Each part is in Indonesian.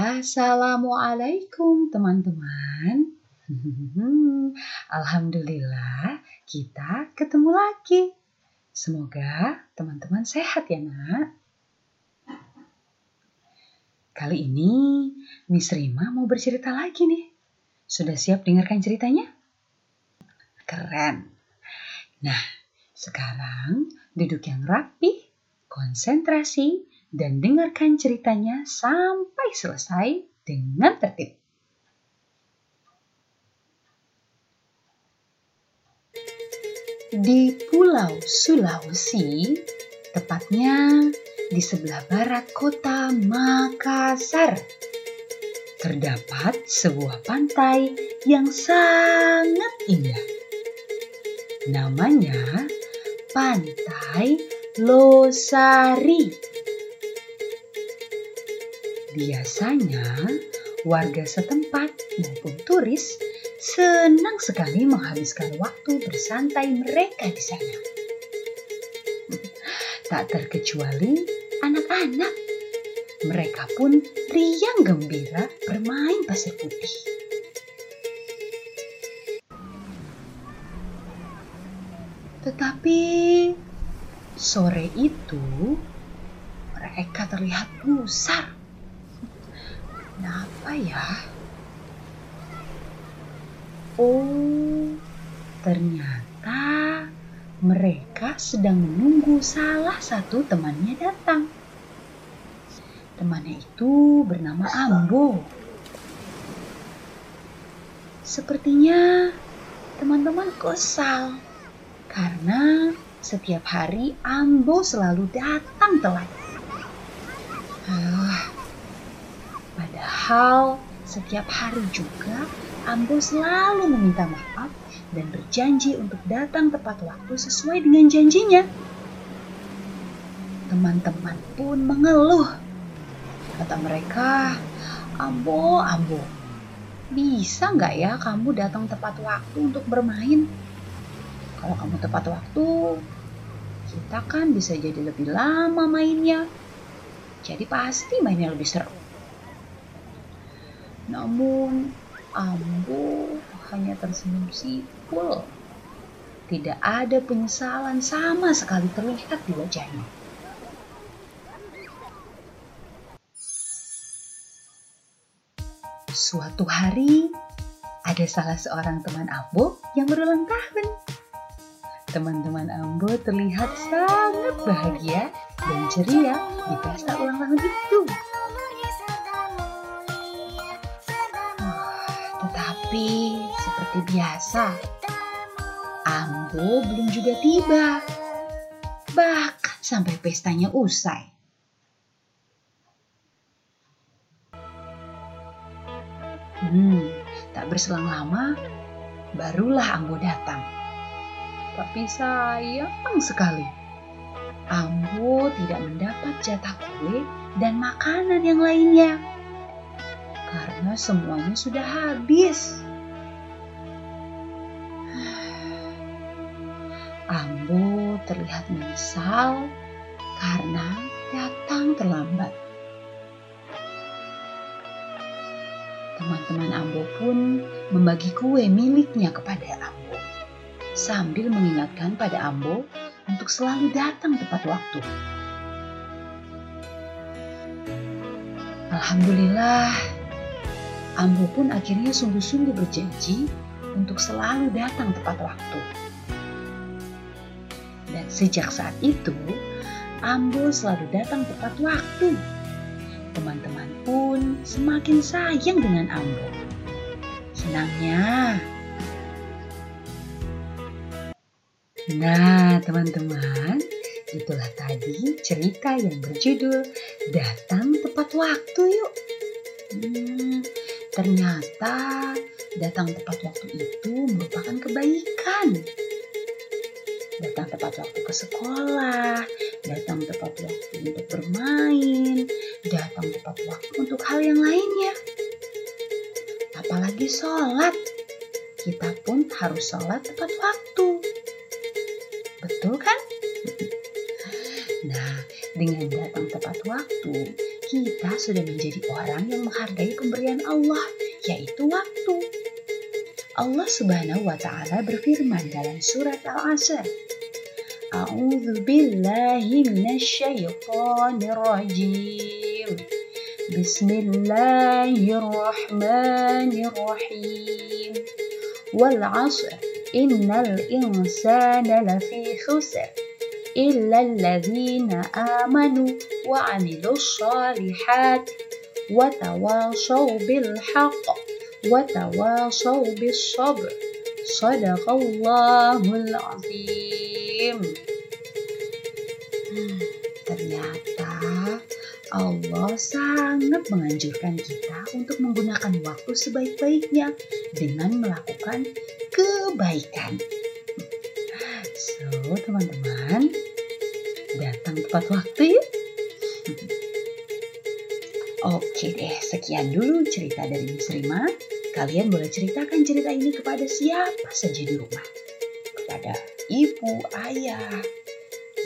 Assalamualaikum teman-teman. Alhamdulillah kita ketemu lagi. Semoga teman-teman sehat ya nak. Kali ini Miss Rima mau bercerita lagi nih. Sudah siap dengarkan ceritanya? Keren. Nah, sekarang duduk yang rapi, konsentrasi, dan dengarkan ceritanya sampai selesai dengan tertib. Di Pulau Sulawesi, tepatnya di sebelah barat kota Makassar, terdapat sebuah pantai yang sangat indah. Namanya Pantai Losari. Biasanya, warga setempat maupun turis senang sekali menghabiskan waktu bersantai mereka di sana. Tak terkecuali anak-anak. Mereka pun riang gembira bermain pasir putih. Tetapi sore itu mereka terlihat gusar Kenapa ya? Oh, ternyata mereka sedang menunggu salah satu temannya datang. Temannya itu bernama Ambo. Sepertinya teman-teman kesal karena setiap hari Ambo selalu datang telat. Uh, Padahal setiap hari juga Ambo selalu meminta maaf dan berjanji untuk datang tepat waktu sesuai dengan janjinya. Teman-teman pun mengeluh. Kata mereka, Ambo, Ambo, bisa nggak ya kamu datang tepat waktu untuk bermain? Kalau kamu tepat waktu, kita kan bisa jadi lebih lama mainnya. Jadi pasti mainnya lebih seru. Namun Ambo hanya tersenyum sipul. Tidak ada penyesalan sama sekali terlihat di wajahnya. Suatu hari, ada salah seorang teman Ambo yang berulang tahun. Teman-teman Ambo terlihat sangat bahagia dan ceria di pesta ulang tahun itu. Tapi seperti biasa, Ambo belum juga tiba. Bahkan sampai pestanya usai. Hmm, tak berselang lama, barulah Ambo datang. Tapi sayang sekali, Ambo tidak mendapat jatah kue dan makanan yang lainnya karena semuanya sudah habis. Ambo terlihat menyesal karena datang terlambat. Teman-teman Ambo pun membagi kue miliknya kepada Ambo sambil mengingatkan pada Ambo untuk selalu datang tepat waktu. Alhamdulillah, Ambo pun akhirnya sungguh-sungguh berjanji untuk selalu datang tepat waktu. Dan sejak saat itu, Ambo selalu datang tepat waktu. Teman-teman pun semakin sayang dengan Ambo. Senangnya. Nah, teman-teman, itulah tadi cerita yang berjudul Datang Tepat Waktu Yuk. Hmm, Ternyata datang tepat waktu itu merupakan kebaikan. Datang tepat waktu ke sekolah, datang tepat waktu untuk bermain, datang tepat waktu untuk hal yang lainnya. Apalagi sholat, kita pun harus sholat tepat waktu. Betul kan? Dengan datang tepat waktu, kita sudah menjadi orang yang menghargai pemberian Allah, yaitu waktu. Allah Subhanahu wa taala berfirman dalam surat Al-Asr. A'udzu billahi minasyaitonir rajim. Bismillahirrahmanirrahim. Wal 'asr innal insana lafi khusr إلا الذين آمنوا وعملوا الصالحات وتواصوا بالحق وتواصوا بالصبر صدق الله العظيم ternyata Allah sangat menganjurkan kita untuk menggunakan waktu sebaik-baiknya dengan melakukan kebaikan. So, teman-teman, datang tepat waktu yuk. Oke deh, sekian dulu cerita dari Miss Rima. Kalian boleh ceritakan cerita ini kepada siapa saja di rumah. Kepada ibu, ayah,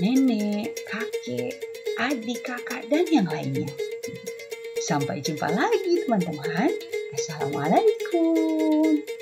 nenek, kakek, adik, kakak, dan yang lainnya. Sampai jumpa lagi teman-teman. Assalamualaikum.